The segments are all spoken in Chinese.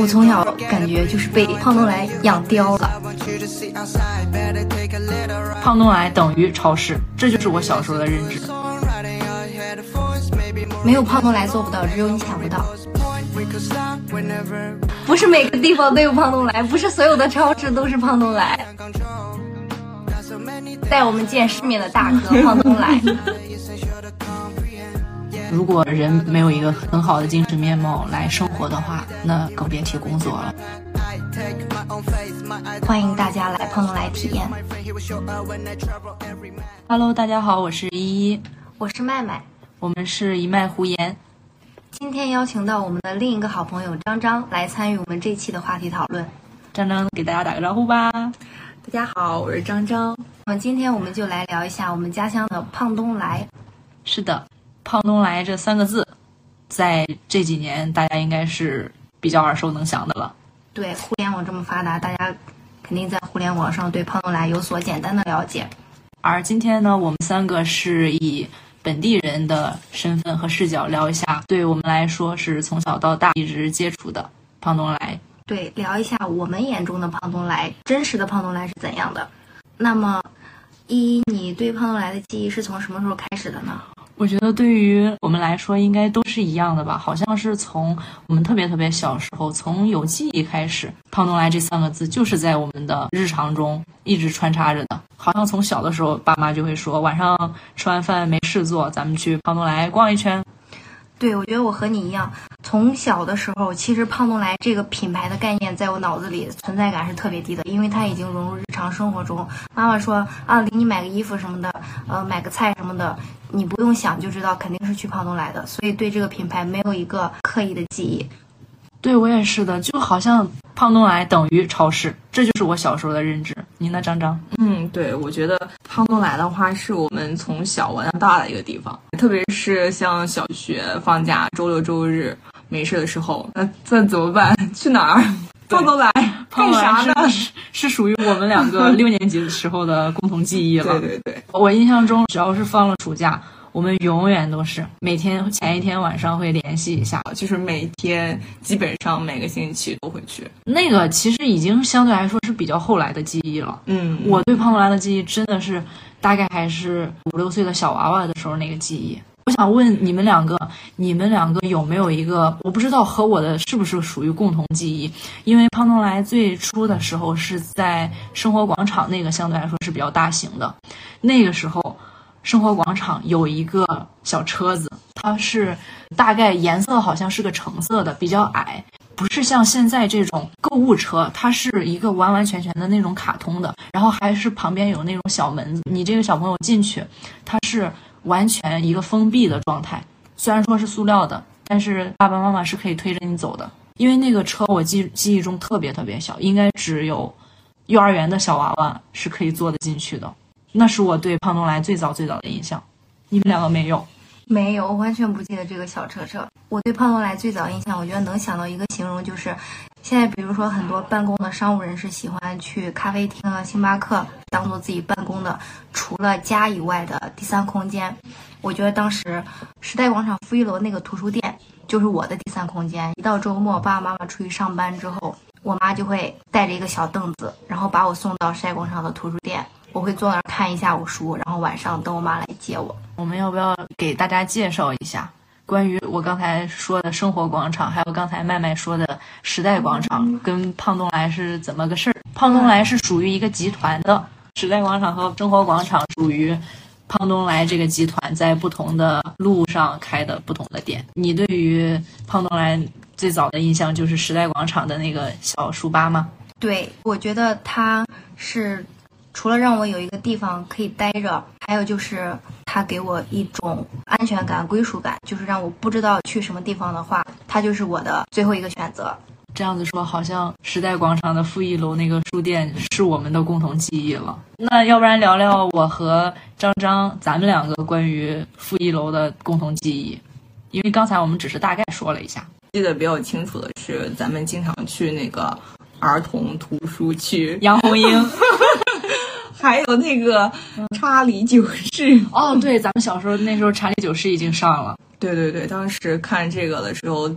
我从小感觉就是被胖东来养刁了。胖东来等于超市，这就是我小时候的认知。没有胖东来做不到，只有你想不到。不是每个地方都有胖东来，不是所有的超市都是胖东来。带我们见世面的大哥胖东来。如果人没有一个很好的精神面貌来生活的话，那更别提工作了。欢迎大家来胖东来体验。Hello，大家好，我是依依，我是麦麦，我们是一脉胡言。今天邀请到我们的另一个好朋友张张来参与我们这期的话题讨论。张张给大家打个招呼吧。大家好，我是张张。那么今天我们就来聊一下我们家乡的胖东来。是的。胖东来这三个字，在这几年大家应该是比较耳熟能详的了。对，互联网这么发达，大家肯定在互联网上对胖东来有所简单的了解。而今天呢，我们三个是以本地人的身份和视角聊一下，对我们来说是从小到大一直接触的胖东来。对，聊一下我们眼中的胖东来，真实的胖东来是怎样的。那么，依依，你对胖东来的记忆是从什么时候开始的呢？我觉得对于我们来说，应该都是一样的吧。好像是从我们特别特别小时候，从有记忆开始，“胖东来”这三个字就是在我们的日常中一直穿插着的。好像从小的时候，爸妈就会说，晚上吃完饭没事做，咱们去胖东来逛一圈。对，我觉得我和你一样，从小的时候，其实胖东来这个品牌的概念在我脑子里存在感是特别低的，因为它已经融入日常生活中。妈妈说啊，给你买个衣服什么的，呃，买个菜什么的，你不用想就知道肯定是去胖东来的，所以对这个品牌没有一个刻意的记忆。对我也是的，就好像胖东来等于超市，这就是我小时候的认知。你呢，张张？嗯，对，我觉得胖东来的话是我们从小玩到大的一个地方，特别是像小学放假、周六周日没事的时候，那这怎么办？去哪儿？胖东来干啥呢？是是属于我们两个六年级的时候的共同记忆了。对对对，我印象中，只要是放了暑假。我们永远都是每天前一天晚上会联系一下，就是每天基本上每个星期都会去。那个其实已经相对来说是比较后来的记忆了。嗯，我对胖东来的记忆真的是大概还是五六岁的小娃娃的时候那个记忆。我想问你们两个，你们两个有没有一个我不知道和我的是不是属于共同记忆？因为胖东来最初的时候是在生活广场，那个相对来说是比较大型的，那个时候。生活广场有一个小车子，它是大概颜色好像是个橙色的，比较矮，不是像现在这种购物车，它是一个完完全全的那种卡通的，然后还是旁边有那种小门子，你这个小朋友进去，它是完全一个封闭的状态，虽然说是塑料的，但是爸爸妈妈是可以推着你走的，因为那个车我记记忆中特别特别小，应该只有幼儿园的小娃娃是可以坐得进去的。那是我对胖东来最早最早的印象，你们两个没有？没有，我完全不记得这个小车车。我对胖东来最早印象，我觉得能想到一个形容，就是现在比如说很多办公的商务人士喜欢去咖啡厅啊、星巴克当做自己办公的除了家以外的第三空间。我觉得当时时代广场负一楼那个图书店就是我的第三空间。一到周末，爸爸妈妈出去上班之后，我妈就会带着一个小凳子，然后把我送到时代广场的图书店。我会坐那儿看一下午书，然后晚上等我妈来接我。我们要不要给大家介绍一下关于我刚才说的生活广场，还有刚才麦麦说的时代广场，跟胖东来是怎么个事儿？胖东来是属于一个集团的，时代广场和生活广场属于胖东来这个集团在不同的路上开的不同的店。你对于胖东来最早的印象就是时代广场的那个小书吧吗？对，我觉得它是。除了让我有一个地方可以待着，还有就是它给我一种安全感、归属感，就是让我不知道去什么地方的话，它就是我的最后一个选择。这样子说，好像时代广场的负一楼那个书店是我们的共同记忆了。那要不然聊聊我和张张咱们两个关于负一楼的共同记忆，因为刚才我们只是大概说了一下。记得比较清楚的是，咱们经常去那个儿童图书区，杨红樱。还有那个查理九世哦，对，咱们小时候那时候查理九世已经上了。对对对，当时看这个的时候，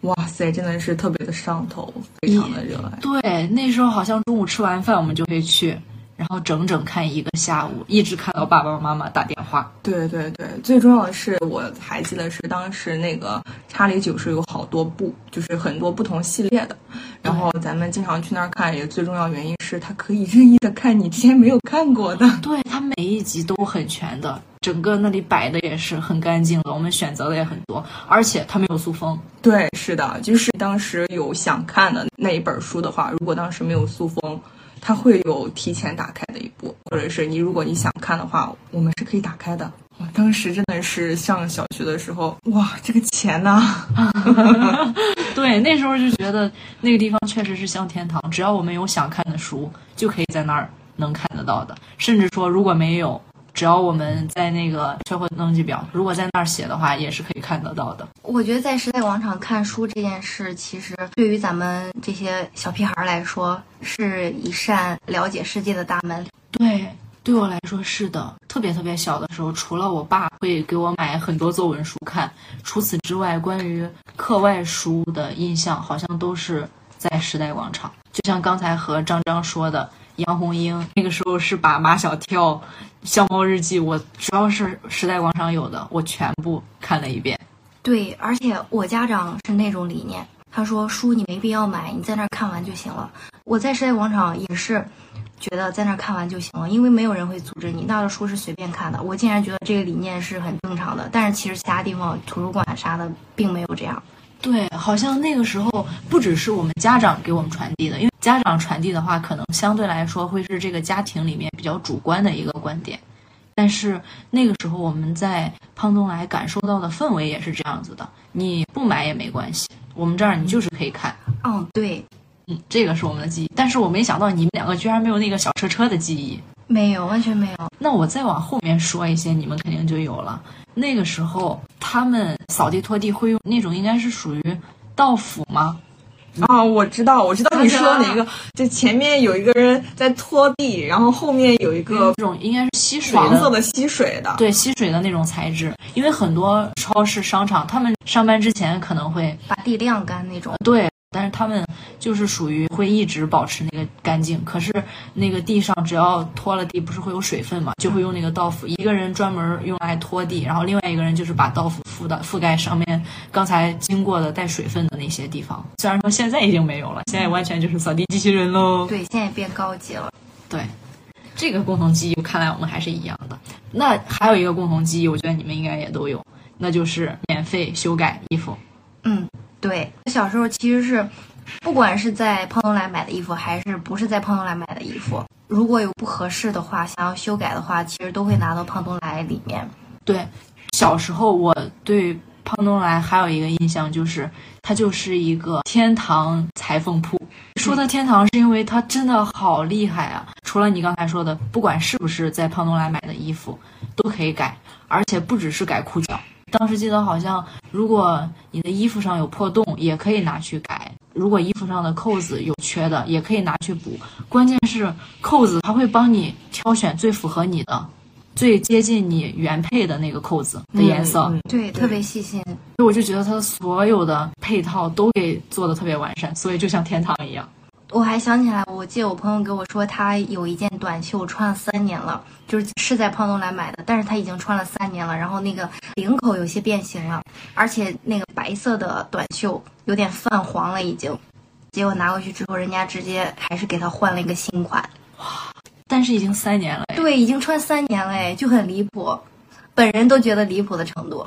哇塞，真的是特别的上头，非常的热爱。对，那时候好像中午吃完饭我们就会去，然后整整看一个下午，一直看到爸爸妈妈打电话。对对对，最重要的是，我还记得是当时那个查理九世有好多部，就是很多不同系列的，然后咱们经常去那儿看，也最重要原因是它可以任意的看你之前没有看过的。对，它每一集都很全的，整个那里摆的也是很干净的，我们选择的也很多，而且它没有塑封。对，是的，就是当时有想看的那一本书的话，如果当时没有塑封，它会有提前打开的一步，或者是你如果你想看的话，我们是可以打开的。我当时真的是上小学的时候，哇，这个钱呐、对，那时候就觉得那个地方确实是像天堂，只要我们有想看的书，就可以在那儿能看得到的。甚至说如果没有，只要我们在那个社会登记表，如果在那儿写的话，也是可以看得到的。我觉得在时代广场看书这件事，其实对于咱们这些小屁孩儿来说，是一扇了解世界的大门。对，对我来说是的。特别特别小的时候，除了我爸会给我买很多作文书看，除此之外，关于课外书的印象好像都是在时代广场。就像刚才和张张说的，杨红樱那个时候是把马小跳、笑猫日记，我只要是时代广场有的，我全部看了一遍。对，而且我家长是那种理念，他说书你没必要买，你在那儿看完就行了。我在时代广场也是觉得在那儿看完就行了，因为没有人会阻止你，那儿的书是随便看的。我竟然觉得这个理念是很正常的，但是其实其他地方图书馆啥的并没有这样。对，好像那个时候不只是我们家长给我们传递的，因为家长传递的话，可能相对来说会是这个家庭里面比较主观的一个观点。但是那个时候我们在胖东来感受到的氛围也是这样子的，你不买也没关系，我们这儿你就是可以看。嗯，对，嗯，这个是我们的记忆。但是我没想到你们两个居然没有那个小车车的记忆。没有，完全没有。那我再往后面说一些，你们肯定就有了。那个时候他们扫地拖地会用那种应该是属于倒斧吗？啊，我知道，我知道你说的哪个，就前面有一个人在拖地，然后后面有一个这种应该是吸水黄色的吸水的，对，吸水的那种材质。因为很多超市、商场，他们上班之前可能会把地晾干那种。对，但是他们就是属于会一直保持那个干净。可是那个地上只要拖了地，不是会有水分嘛，就会用那个道斧。一个人专门用来拖地，然后另外一个人就是把道斧覆的覆盖上面刚才经过的带水分的那些地方。虽然说现在已经没有了，现在完全就是扫地机器人喽。对，现在也变高级了。对，这个共同记忆看来我们还是一样的。那还有一个共同记忆，我觉得你们应该也都有，那就是免费修改衣服。嗯，对，小时候其实是，不管是在胖东来买的衣服，还是不是在胖东来买的衣服，如果有不合适的话，想要修改的话，其实都会拿到胖东来里面。对，小时候我对胖东来还有一个印象就是，它就是一个天堂裁缝铺。说的天堂是因为它真的好厉害啊！除了你刚才说的，不管是不是在胖东来买的衣服，都可以改，而且不只是改裤脚。当时记得好像，如果你的衣服上有破洞，也可以拿去改；如果衣服上的扣子有缺的，也可以拿去补。关键是扣子，它会帮你挑选最符合你的、最接近你原配的那个扣子的颜色。嗯对，特别细心。所以我就觉得它所有的配套都给做的特别完善，所以就像天堂一样。我还想起来，我记得我朋友给我说，他有一件短袖穿了三年了，就是是在胖东来买的，但是他已经穿了三年了，然后那个领口有些变形了，而且那个白色的短袖有点泛黄了已经。结果拿过去之后，人家直接还是给他换了一个新款。哇但是已经三年了哎，对，已经穿三年了，哎，就很离谱，本人都觉得离谱的程度，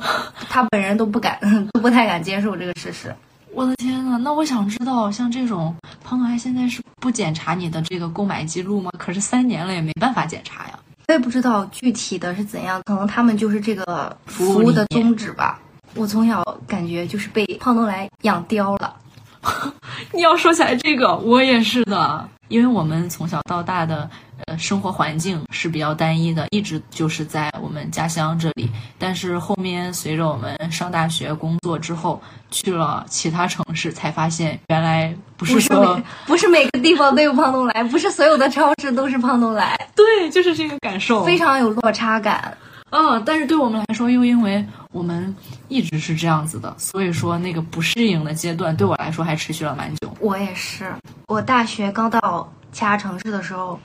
他本人都不敢，都不太敢接受这个事实。我的天呐，那我想知道，像这种胖东来现在是不检查你的这个购买记录吗？可是三年了也没办法检查呀。我也不知道具体的是怎样，可能他们就是这个服务的宗旨吧。我从小感觉就是被胖东来养刁了。你要说起来这个，我也是的，因为我们从小到大的呃生活环境是比较单一的，一直就是在我们家乡这里。但是后面随着我们上大学、工作之后，去了其他城市，才发现原来不是不是说 不是每个地方都有胖东来，不是所有的超市都是胖东来，对，就是这个感受，非常有落差感。嗯，但是对我们来说，又因为我们一直是这样子的，所以说那个不适应的阶段对我来说还持续了蛮久。我也是，我大学刚到其他城市的时候，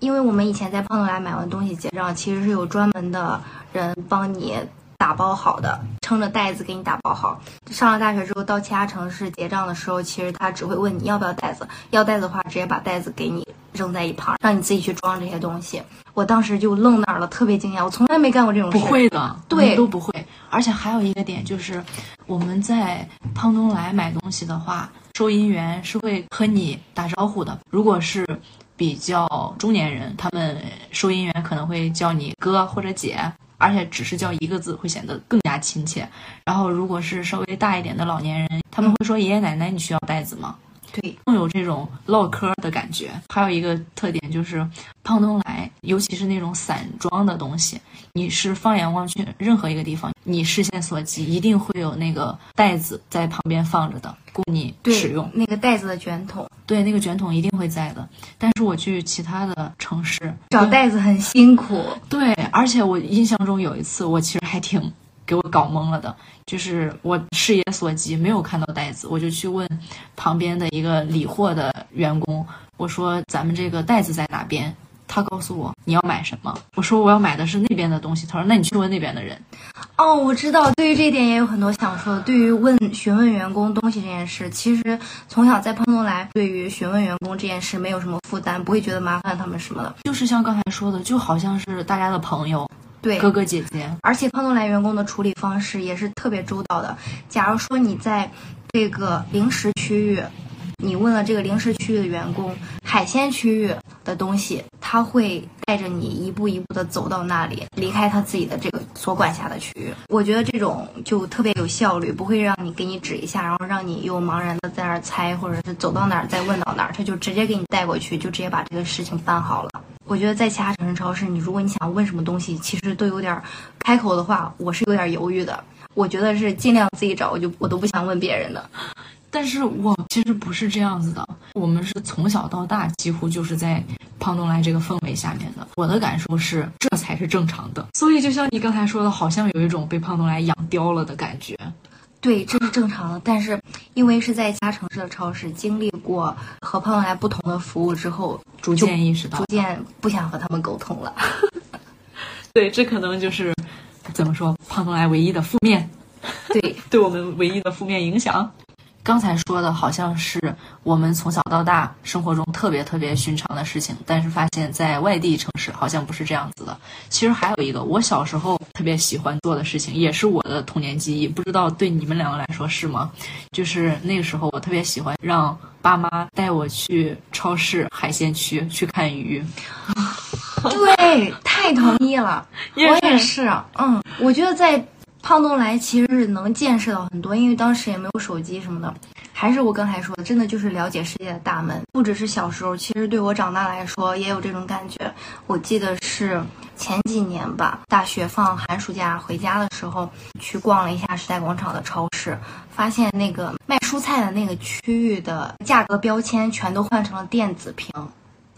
因为我们以前在胖东来买完东西结账，其实是有专门的人帮你打包好的，撑着袋子给你打包好。上了大学之后，到其他城市结账的时候，其实他只会问你要不要袋子，要袋子的话，直接把袋子给你扔在一旁，让你自己去装这些东西。我当时就愣那儿了，特别惊讶，我从来没干过这种事。不会的，对都不会。而且还有一个点就是，我们在胖东来买东西的话，收银员是会和你打招呼的。如果是比较中年人，他们收银员可能会叫你哥或者姐，而且只是叫一个字会显得更加亲切。然后如果是稍微大一点的老年人，他们会说爷爷奶奶，你需要袋子吗？对，更有这种唠嗑的感觉。还有一个特点就是，胖东来，尤其是那种散装的东西，你是放眼望去，任何一个地方，你视线所及，一定会有那个袋子在旁边放着的，供你使用。那个袋子的卷筒，对，那个卷筒一定会在的。但是我去其他的城市找袋子很辛苦。对，而且我印象中有一次，我其实还挺给我搞懵了的，就是我视野所及没有看到袋子，我就去问旁边的一个理货的员工，我说咱们这个袋子在哪边？他告诉我你要买什么，我说我要买的是那边的东西，他说那你去问那边的人。哦，我知道，对于这一点也有很多想说的。对于问询问员工东西这件事，其实从小在胖东来，对于询问员工这件事没有什么负担，不会觉得麻烦他们什么的。就是像刚才说的，就好像是大家的朋友，对，哥哥姐姐。而且胖东来员工的处理方式也是特别周到的。假如说你在这个零食区域，你问了这个零食区域的员工海鲜区域的东西，他会带着你一步一步的走到那里，离开他自己的这个所管辖的区域。我觉得这种就特别有效率，不会让你给你指一下，然后让你又茫然的在那儿猜，或者是走到哪儿再问到哪儿，他就直接给你带过去，就直接把这个事情办好了。我觉得在其他城市超市，你如果你想问什么东西，其实都有点儿开口的话，我是有点犹豫的。我觉得是尽量自己找，我就我都不想问别人的。但是我其实不是这样子的，我们是从小到大几乎就是在胖东来这个氛围下面的。我的感受是，这才是正常的。所以就像你刚才说的，好像有一种被胖东来养刁了的感觉。对，这是正常的。但是因为是在其他城市的超市经历过和胖东来不同的服务之后，逐渐意识到逐，渐不想和他们沟通了。对，这可能就是怎么说，胖东来唯一的负面，对，对我们唯一的负面影响。刚才说的好像是我们从小到大生活中特别特别寻常的事情，但是发现在外地城市好像不是这样子的。其实还有一个我小时候特别喜欢做的事情，也是我的童年记忆，不知道对你们两个来说是吗？就是那个时候我特别喜欢让爸妈带我去超市海鲜区去看鱼。对，太同意了。我也是是，嗯，我觉得在胖东来其实是能见识到很多，因为当时也没有手机什么的。还是我刚才说的，真的就是了解世界的大门。不只是小时候，其实对我长大来说也有这种感觉。我记得是前几年吧，大学放寒暑假回家的时候，去逛了一下时代广场的超市，发现那个卖蔬菜的那个区域的价格标签全都换成了电子屏。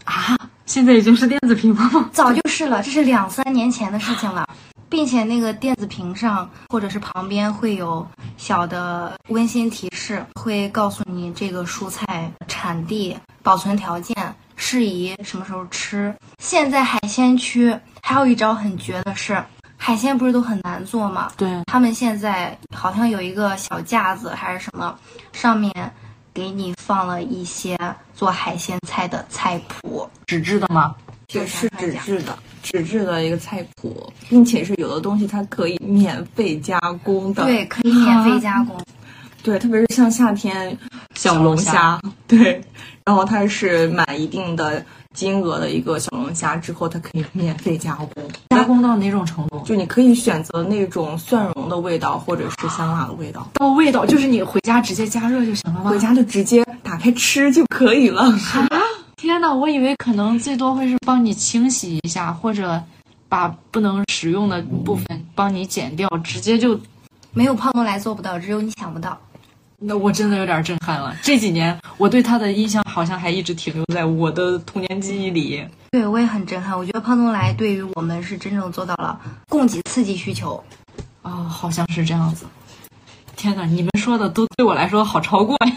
啊，现在已经是电子屏了吗？早就是了，这是两三年前的事情了，并且那个电子屏上或者是旁边会有小的温馨提示，会告诉你这个蔬菜产地、保存条件、适宜什么时候吃。现在海鲜区还有一招很绝的是，海鲜不是都很难做吗？对，他们现在好像有一个小架子还是什么，上面给你放了一些做海鲜菜的菜谱。纸质的吗？就，是纸质的，纸质的一个菜谱，并且是有的东西它可以免费加工的。对，可以免费加工。对，特别是像夏天小龙虾，对，然后它是买一定的金额的一个小龙虾之后，它可以免费加工。加工到哪种程度？就你可以选择那种蒜蓉的味道，或者是香辣的味道。到味道，就是你回家直接加热就行了吗？回家就直接打开吃就可以了。天呐，我以为可能最多会是帮你清洗一下，或者把不能使用的部分帮你剪掉，直接就……没有胖东来做不到，只有你想不到。那我真的有点震撼了。这几年我对他的印象好像还一直停留在我的童年记忆里。对我也很震撼。我觉得胖东来对于我们是真正做到了供给刺激需求。哦，好像是这样子。天哪，你们说的都对我来说好超过呀！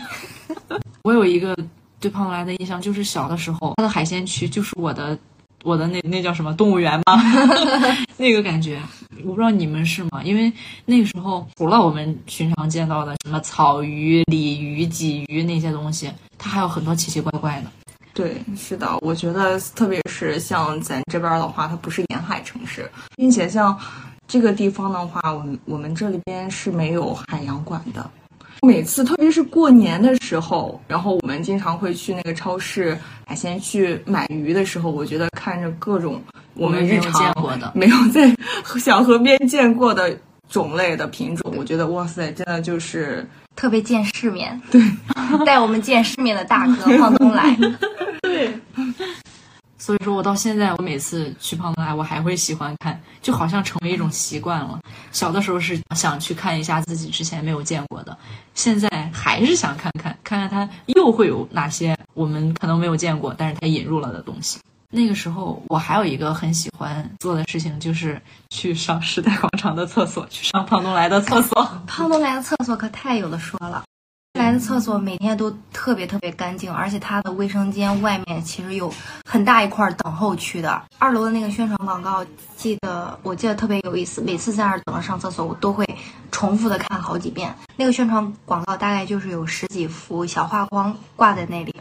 我有一个对胖东来的印象，就是小的时候，它的海鲜区就是我的我的那那叫什么动物园吗？那个感觉，我不知道你们是吗？因为那个时候除了我们寻常见到的什么草鱼、鲤鱼、鲫鱼那些东西，它还有很多奇奇怪怪的。对，是的，我觉得特别是像咱这边的话，它不是沿海城市，并且像。这个地方的话，我们我们这里边是没有海洋馆的。每次，特别是过年的时候，然后我们经常会去那个超市海鲜去买鱼的时候，我觉得看着各种我们日常见过的、没有在小河边见过的种类的品种，我觉得哇塞，真的就是特别见世面。对，带我们见世面的大哥 胖东来。对。所以说我到现在，我每次去胖东来，我还会喜欢看，就好像成为一种习惯了。小的时候是想去看一下自己之前没有见过的，现在还是想看看，看看它又会有哪些我们可能没有见过，但是它引入了的东西。那个时候我还有一个很喜欢做的事情，就是去上时代广场的厕所，去上胖东来的厕所。胖东来的厕所可太有的说了。来的厕所每天都特别特别干净，而且它的卫生间外面其实有很大一块等候区的。二楼的那个宣传广告，记得我记得特别有意思，每次在那儿等着上厕所，我都会重复的看好几遍。那个宣传广告大概就是有十几幅小画框挂在那里。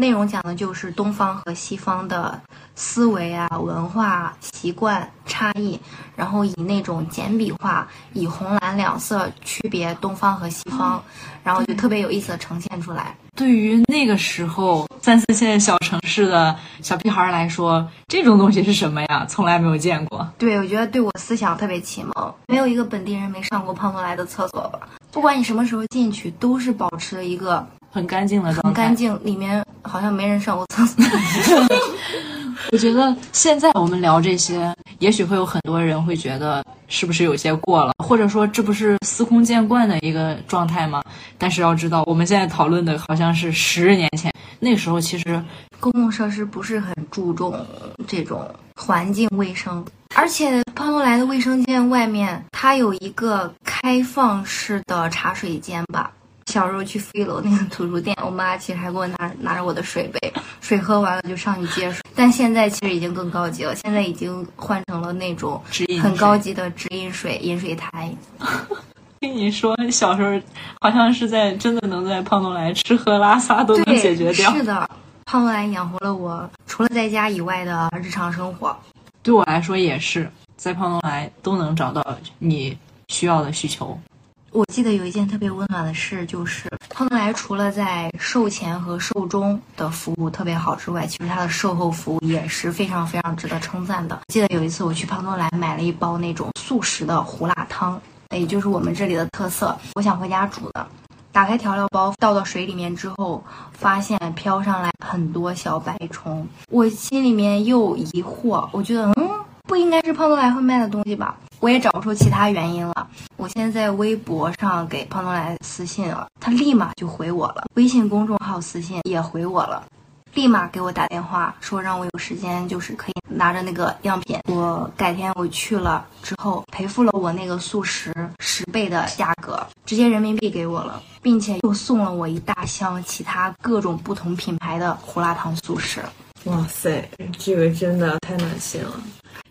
内容讲的就是东方和西方的思维啊、文化习惯差异，然后以那种简笔画，以红蓝两色区别东方和西方，然后就特别有意思的呈现出来。对于那个时候三四线小城市的小屁孩来说，这种东西是什么呀？从来没有见过。对，我觉得对我思想特别启蒙。没有一个本地人没上过胖东来的厕所吧？不管你什么时候进去，都是保持了一个。很干净的状态，很干净，里面好像没人上过厕所。我觉得现在我们聊这些，也许会有很多人会觉得是不是有些过了，或者说这不是司空见惯的一个状态吗？但是要知道，我们现在讨论的好像是十年前，那时候其实公共设施不是很注重这种环境卫生，而且胖东来的卫生间外面它有一个开放式的茶水间吧。小时候去飞楼那个图书店，我妈其实还给我拿拿着我的水杯，水喝完了就上去接水。但现在其实已经更高级了，现在已经换成了那种很高级的直饮水饮水台。听你说，小时候好像是在真的能在胖东来吃喝拉撒都能解决掉。是的，胖东来养活了我，除了在家以外的日常生活。对我来说也是，在胖东来都能找到你需要的需求。我记得有一件特别温暖的事，就是胖东来除了在售前和售中的服务特别好之外，其实它的售后服务也是非常非常值得称赞的。记得有一次我去胖东来买了一包那种速食的胡辣汤，也就是我们这里的特色，我想回家煮的。打开调料包倒到水里面之后，发现飘上来很多小白虫，我心里面又疑惑，我觉得嗯，不应该是胖东来会卖的东西吧？我也找不出其他原因了。我现在在微博上给胖东来私信了，他立马就回我了。微信公众号私信也回我了，立马给我打电话说让我有时间，就是可以拿着那个样品，我改天我去了之后赔付了我那个速食十倍的价格，直接人民币给我了，并且又送了我一大箱其他各种不同品牌的胡辣汤速食。哇塞，这个真的太暖心了。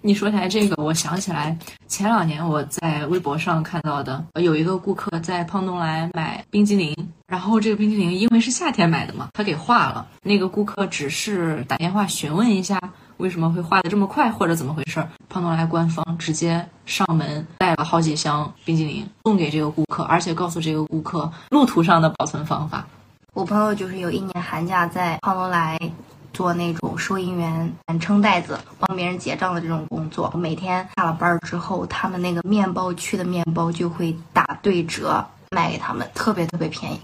你说起来这个，我想起来前两年我在微博上看到的，有一个顾客在胖东来买冰激凌，然后这个冰激凌因为是夏天买的嘛，他给化了。那个顾客只是打电话询问一下为什么会化的这么快，或者怎么回事，胖东来官方直接上门带了好几箱冰激凌送给这个顾客，而且告诉这个顾客路途上的保存方法。我朋友就是有一年寒假在胖东来。做那种收银员，撑袋子帮别人结账的这种工作。每天下了班之后，他们那个面包区的面包就会打对折卖给他们，特别特别便宜。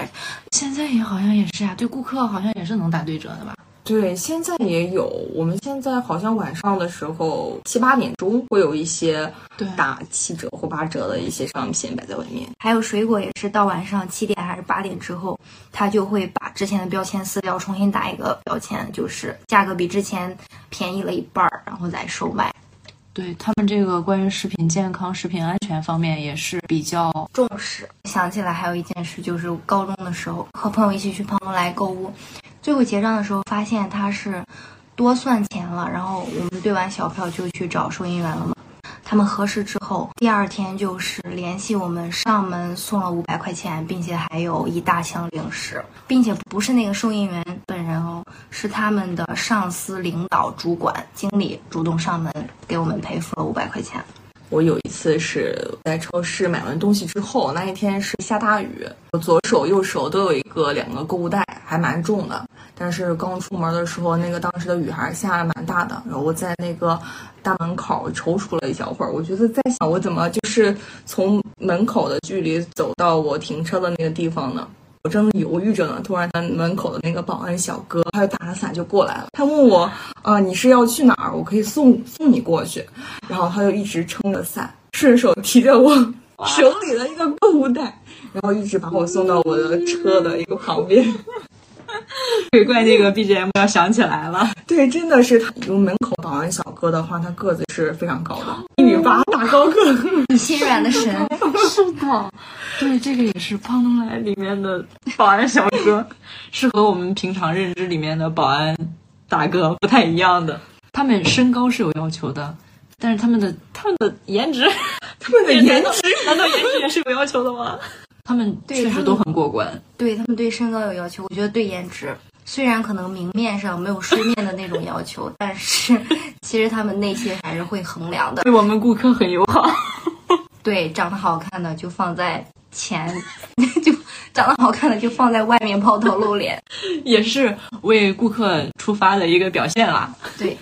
现在也好像也是啊，对顾客好像也是能打对折的吧？对，现在也有。我们现在好像晚上的时候七八点钟会有一些打七折或八折的一些商品摆在外面。还有水果也是到晚上七点还是八点之后，他就会把之前的标签撕掉，重新打一个标签，就是价格比之前便宜了一半儿，然后再售卖。对他们这个关于食品健康、食品安全方面也是比较重视。想起来还有一件事，就是高中的时候和朋友一起去胖东来购物，最后结账的时候发现他是多算钱了，然后我们对完小票就去找收银员了嘛。他们核实之后，第二天就是联系我们上门送了五百块钱，并且还有一大箱零食，并且不是那个收银员本人哦，是他们的上司、领导、主管、经理主动上门给我们赔付了五百块钱。我有一次是在超市买完东西之后，那一天是下大雨，我左手右手都有一个两个购物袋，还蛮重的。但是刚出门的时候，那个当时的雨还是下的蛮大的，然后我在那个大门口踌躇了一小会儿，我觉得在想我怎么就是从门口的距离走到我停车的那个地方呢？我正犹豫着呢，突然门口的那个保安小哥，他就打着伞就过来了。他问我，啊、你是要去哪儿？我可以送送你过去。然后他就一直撑着伞，顺手提着我手里的一个购物袋，然后一直把我送到我的车的一个旁边。鬼怪那个 BGM 要想起来了。对，真的是他。因为门口保安小哥的话，他个子是非常高的，一米八大高个。心软的神，是的，对，这个也是胖东来里面的保安小哥，是和我们平常认知里面的保安大哥不太一样的。他们身高是有要求的，但是他们的他们的颜值，他们的 颜值，难道颜值也是有要求的吗？他们确实都很过关。对他们对身高有要求，我觉得对颜值虽然可能明面上没有书面的那种要求，但是其实他们内心还是会衡量的。对我们顾客很友好。对，长得好看的就放在前，就长得好看的就放在外面抛头露脸。也是为顾客出发的一个表现啦。对，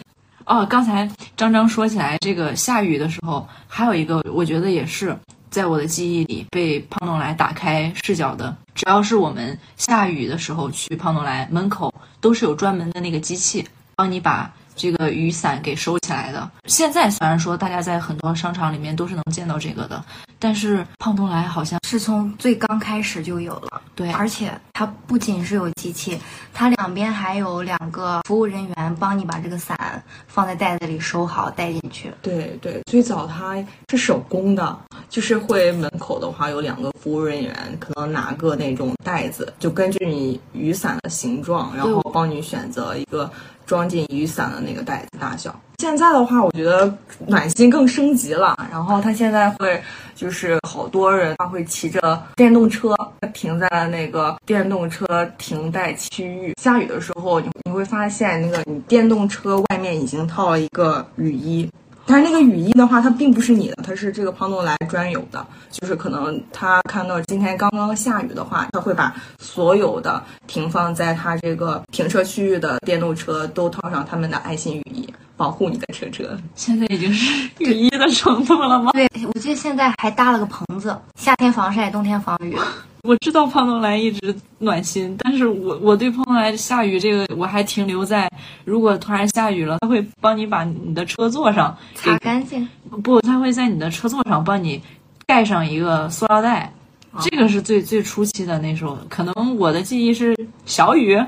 哦，刚才张张说起来这个下雨的时候，还有一个我觉得也是在我的记忆里被胖东来打开视角的。只要是我们下雨的时候去胖东来门口，都是有专门的那个机器帮你把这个雨伞给收起来的。现在虽然说大家在很多商场里面都是能见到这个的，但是胖东来好像是从最刚开始就有了。对而且它不仅是有机器，它两边还有两个服务人员帮你把这个伞放在袋子里收好带进去。对对，最早它是手工的，就是会门口的话有两个服务人员，可能拿个那种袋子，就根据你雨伞的形状，然后帮你选择一个装进雨伞的那个袋子大小。现在的话，我觉得暖心更升级了，然后它现在会就是好多人他会骑着电动车停在了那个电动车停带区域，下雨的时候你你会发现那个你电动车外面已经套了一个雨衣，但是那个雨衣的话，它并不是你的，它是这个胖东来专有的。就是可能他看到今天刚刚下雨的话，他会把所有的停放在他这个停车区域的电动车都套上他们的爱心雨衣，保护你的车车。现在已经是雨衣的程度了吗？对，我记得现在还搭了个棚子，夏天防晒，冬天防雨。我知道胖东来一直暖心，但是我我对胖东来下雨这个我还停留在，如果突然下雨了，他会帮你把你的车座上擦干净。不，他会在你的车座上帮你盖上一个塑料袋，这个是最最初期的那时候。可能我的记忆是小雨，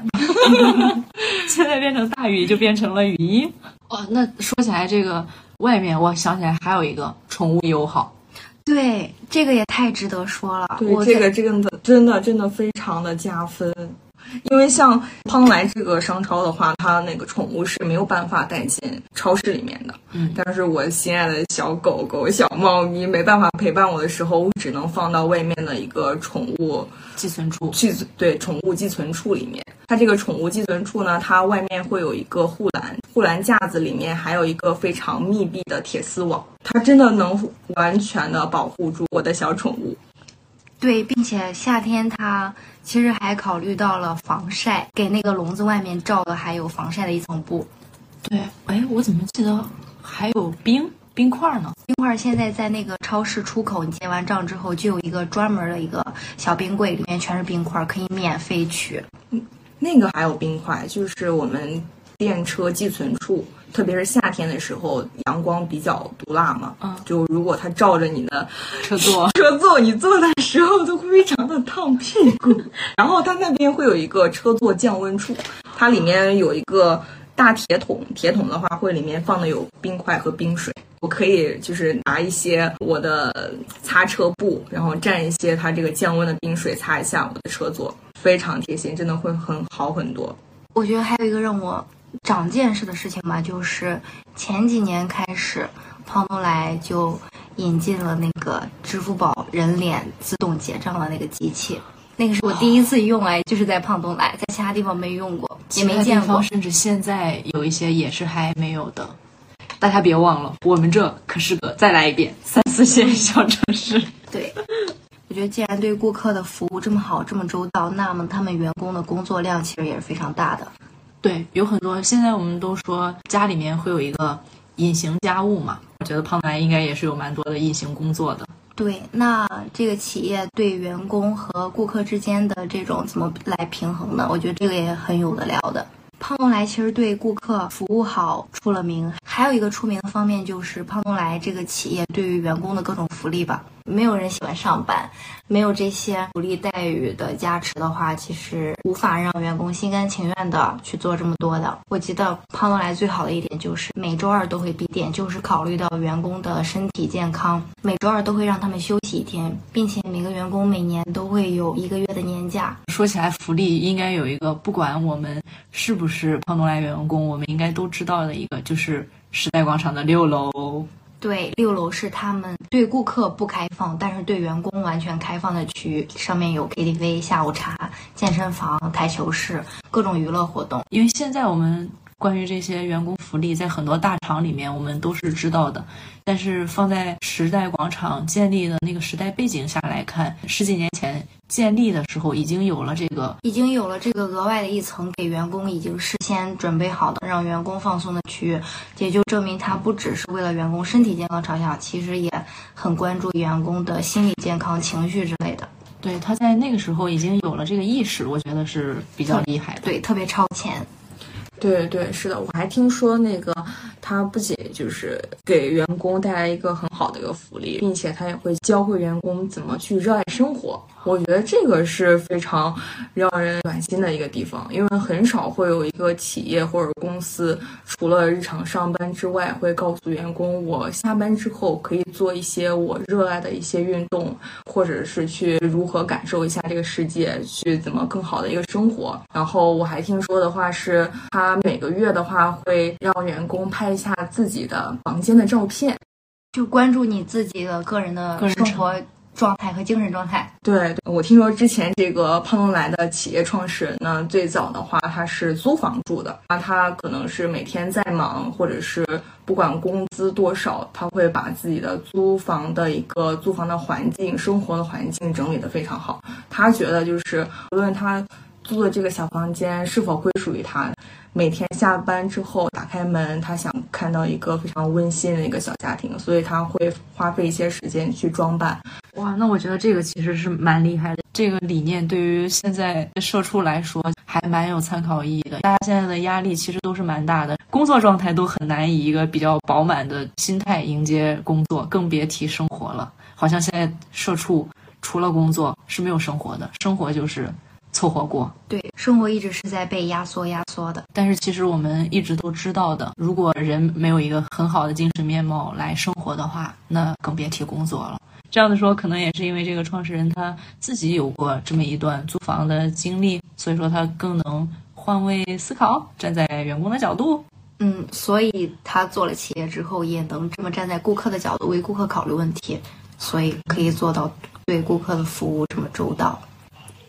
现在变成大雨就变成了雨衣。哦，那说起来这个外面，我想起来还有一个宠物友好。对，这个也太值得说了。对，这个这个的真的真的非常的加分。因为像胖东来这个商超的话，它那个宠物是没有办法带进超市里面的。嗯但是我心爱的小狗狗、小猫咪没办法陪伴我的时候，我只能放到外面的一个宠物寄存处，寄对宠物寄存处里面。它这个宠物寄存处呢，它外面会有一个护栏，护栏架子里面还有一个非常密闭的铁丝网，它真的能完全的保护住我的小宠物。对，并且夏天它其实还考虑到了防晒，给那个笼子外面罩的还有防晒的一层布。对，哎，我怎么记得还有冰冰块呢？冰块现在在那个超市出口，你结完账之后就有一个专门的一个小冰柜，里面全是冰块，可以免费取。嗯那个还有冰块，就是我们电车寄存处，特别是夏天的时候，阳光比较毒辣嘛，嗯就如果它照着你的车座 车座，你坐的时候都非常的烫屁股。然后它那边会有一个车座降温处，它里面有一个大铁桶，铁桶的话会里面放的有冰块和冰水。我可以就是拿一些我的擦车布，然后蘸一些它这个降温的冰水擦一下我的车座，非常贴心，真的会很好很多。我觉得还有一个让我长见识的事情吧，就是前几年开始，胖东来就引进了那个支付宝人脸自动结账的那个机器。那个是我第一次用，哎，就是在胖东来，在其他地方没用过，也没见过。甚至现在有一些也是还没有的。大家别忘了，我们这可是个再来一遍三四线小城市。对，我觉得既然对顾客的服务这么好、这么周到，那么他们员工的工作量其实也是非常大的。对，有很多现在我们都说家里面会有一个隐形家务嘛，我觉得胖东来应该也是有蛮多的隐形工作的。对，那这个企业对员工和顾客之间的这种怎么来平衡呢？我觉得这个也很有的聊的。胖东来其实对顾客服务好出了名，还有一个出名的方面就是胖东来这个企业对于员工的各种福利吧。没有人喜欢上班，没有这些福利待遇的加持的话，其实无法让员工心甘情愿的去做这么多的。我记得胖东来最好的一点就是每周二都会闭店，就是考虑到员工的身体健康，每周二都会让他们休息一天，并且每个员工每年都会有一个月的年假。说起来，福利应该有一个，不管我们是不是胖东来员工，我们应该都知道的一个，就是时代广场的六楼。对，六楼是他们对顾客不开放，但是对员工完全开放的区域，上面有 KTV、下午茶、健身房、台球室，各种娱乐活动。因为现在我们关于这些员工福利，在很多大厂里面我们都是知道的，但是放在时代广场建立的那个时代背景下来看，十几年前建立的时候已经有了这个已经有了这个额外的一层给员工已经事先准备好的让员工放松的区域，也就证明他不只是为了员工身体健康着想，其实也很关注员工的心理健康、情绪之类的。对，他在那个时候已经有了这个意识，我觉得是比较厉害的。对，特别超前。对对，是的，我还听说那个他不仅就是给员工带来一个很好的一个福利，并且他也会教会员工怎么去热爱生活。我觉得这个是非常让人暖心的一个地方，因为很少会有一个企业或者公司除了日常上班之外，会告诉员工我下班之后可以做一些我热爱的一些运动，或者是去如何感受一下这个世界，去怎么更好的一个生活。然后我还听说的话是，他每个月的话会让员工拍一下自己的房间的照片。就关注你自己的个人的生活状态和精神状态。对，我听说之前这个胖东来的企业创始人呢，最早的话他是租房住的，那他可能是每天在忙，或者是不管工资多少，他会把自己的租房的一个租房的环境、生活的环境整理得非常好。他觉得就是无论他租的这个小房间是否归属于他，每天下班之后打开门，他想看到一个非常温馨的一个小家庭，所以他会花费一些时间去装扮。哇，那我觉得这个其实是蛮厉害的。这个理念对于现在社畜来说还蛮有参考意义的。大家现在的压力其实都是蛮大的，工作状态都很难以一个比较饱满的心态迎接工作，更别提生活了。好像现在社畜除了工作是没有生活的，生活就是凑合过。对，生活一直是在被压缩、压缩的。但是其实我们一直都知道的，如果人没有一个很好的精神面貌来生活的话，那更别提工作了。这样的说，可能也是因为这个创始人他自己有过这么一段租房的经历，所以说他更能换位思考，站在员工的角度。嗯，所以他做了企业之后，也能这么站在顾客的角度为顾客考虑问题，所以可以做到对顾客的服务这么周到。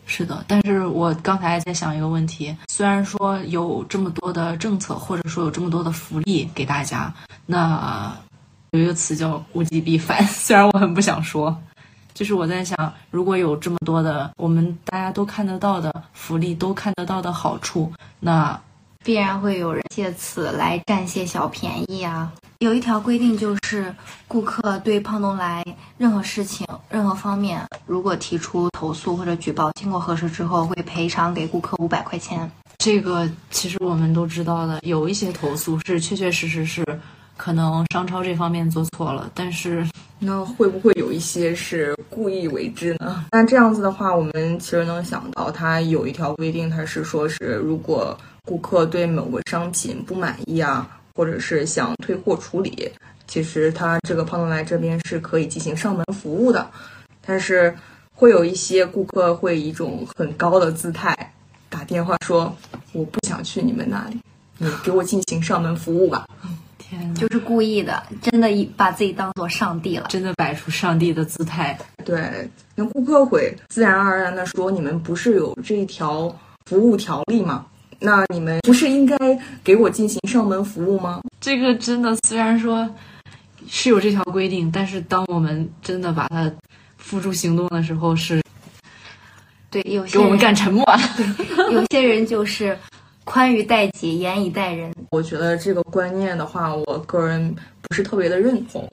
是的，但是我刚才在想一个问题，虽然说有这么多的政策，或者说有这么多的福利给大家，那有一个词叫物极必反，虽然我很不想说，就是我在想，如果有这么多的我们大家都看得到的福利，都看得到的好处，那必然会有人借此来占些小便宜啊。有一条规定就是，顾客对胖东来任何事情、任何方面，如果提出投诉或者举报，经过核实之后，会赔偿给顾客五百块钱。这个其实我们都知道的，有一些投诉是确确实实是可能商超这方面做错了，但是那会不会有一些是故意为之呢？那这样子的话，我们其实能想到，它有一条规定，它是说是如果顾客对某个商品不满意啊，或者是想退货处理，其实他这个胖东来这边是可以进行上门服务的，但是会有一些顾客会以一种很高的姿态。打电话说我不想去你们那里，你给我进行上门服务吧。天哪，就是故意的，真的以把自己当做上帝了。真的摆出上帝的姿态。对，那顾客会自然而然的说，你们不是有这一条服务条例吗？那你们不是应该给我进行上门服务吗？这个真的虽然说是有这条规定，但是当我们真的把它付诸行动的时候，是对，有些给我们干沉默了。有些人就是宽于待己，严以待人。我觉得这个观念的话，我个人不是特别的认同。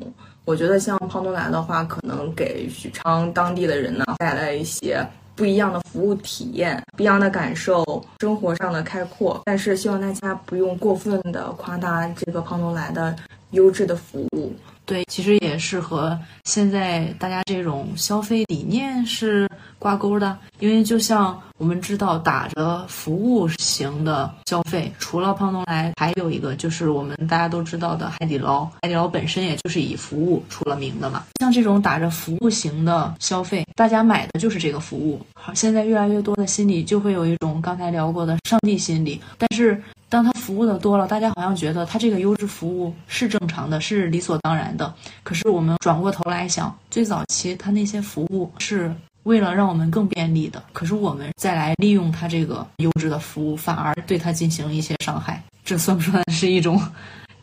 我觉得像胖东来的话，可能给许昌当地的人呢带来一些不一样的服务体验、不一样的感受、生活上的开阔。但是希望大家不用过分的夸大这个胖东来的优质的服务。对，其实也是和现在大家这种消费理念是挂钩的，因为就像我们知道，打着服务型的消费，除了胖东来，还有一个就是我们大家都知道的海底捞。海底捞本身也就是以服务出了名的嘛。像这种打着服务型的消费，大家买的就是这个服务。好，现在越来越多的心理就会有一种刚才聊过的上帝心理，但是。当他服务的多了，大家好像觉得他这个优质服务是正常的，是理所当然的。可是我们转过头来想，最早期他那些服务是为了让我们更便利的，可是我们再来利用它这个优质的服务，反而对它进行一些伤害，这算不算是一种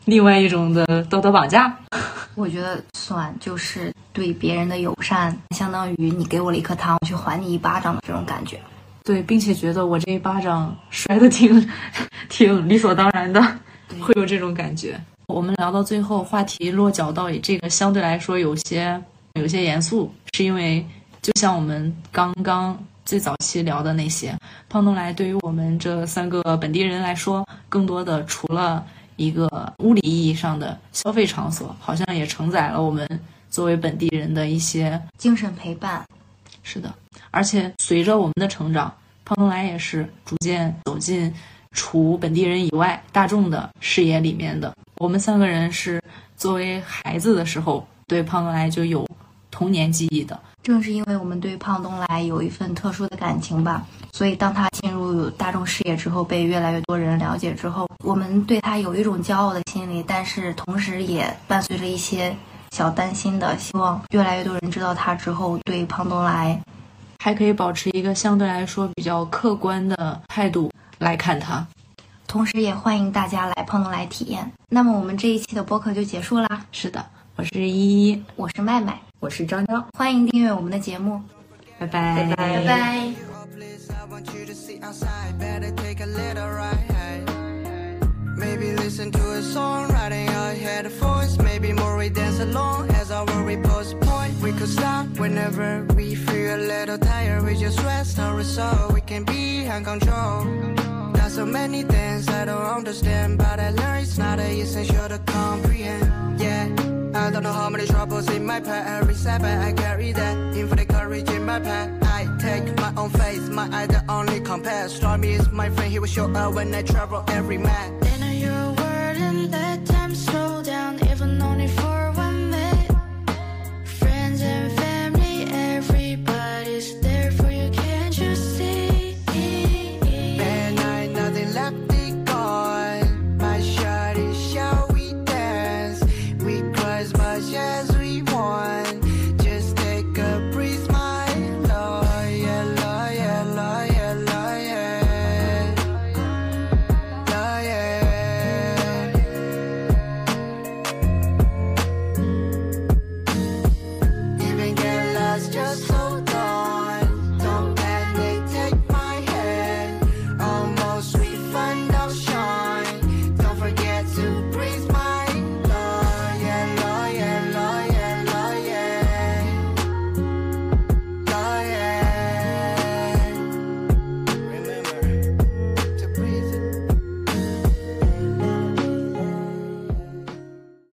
另外一种的道德绑架？我觉得算，就是对别人的友善，相当于你给我了一颗糖，我去还你一巴掌的这种感觉。对，并且觉得我这一巴掌摔的挺 挺理所当然的，会有这种感觉。我们聊到最后，话题落脚到这个相对来说有些有些严肃，是因为就像我们刚刚最早期聊的那些，胖东来对于我们这三个本地人来说，更多的除了一个物理意义上的消费场所，好像也承载了我们作为本地人的一些精神陪伴，是的，而且随着我们的成长，胖东来也是逐渐走进除本地人以外大众的视野里面的。我们三个人是作为孩子的时候对胖东来就有童年记忆的。正是因为我们对胖东来有一份特殊的感情吧，所以当他进入大众视野之后，被越来越多人了解之后，我们对他有一种骄傲的心理，但是同时也伴随着一些小担心的，希望越来越多人知道他之后，对胖东来还可以保持一个相对来说比较客观的态度来看他。同时也欢迎大家来胖东来体验。那么我们这一期的播客就结束啦，是的，我是依依，我是麦麦，我是张张，欢迎订阅我们的节目，拜拜，拜拜。Please, I want you to see outside. Better take a little ride. Maybe listen to a song, riding your headphones. Maybe more we dance along as our worry postponed. We could stop whenever we feel a little tired. We just rest our resolve. We can be in control. Got so many things I don't understand, but I learned it's not essential to comprehend. Yeah. I don't know how many troubles in my path. Every setback I carry that infinite courage in my path. I take my own faith, my eye the only compass. Stormy is my friend, he will show up when I travel every man.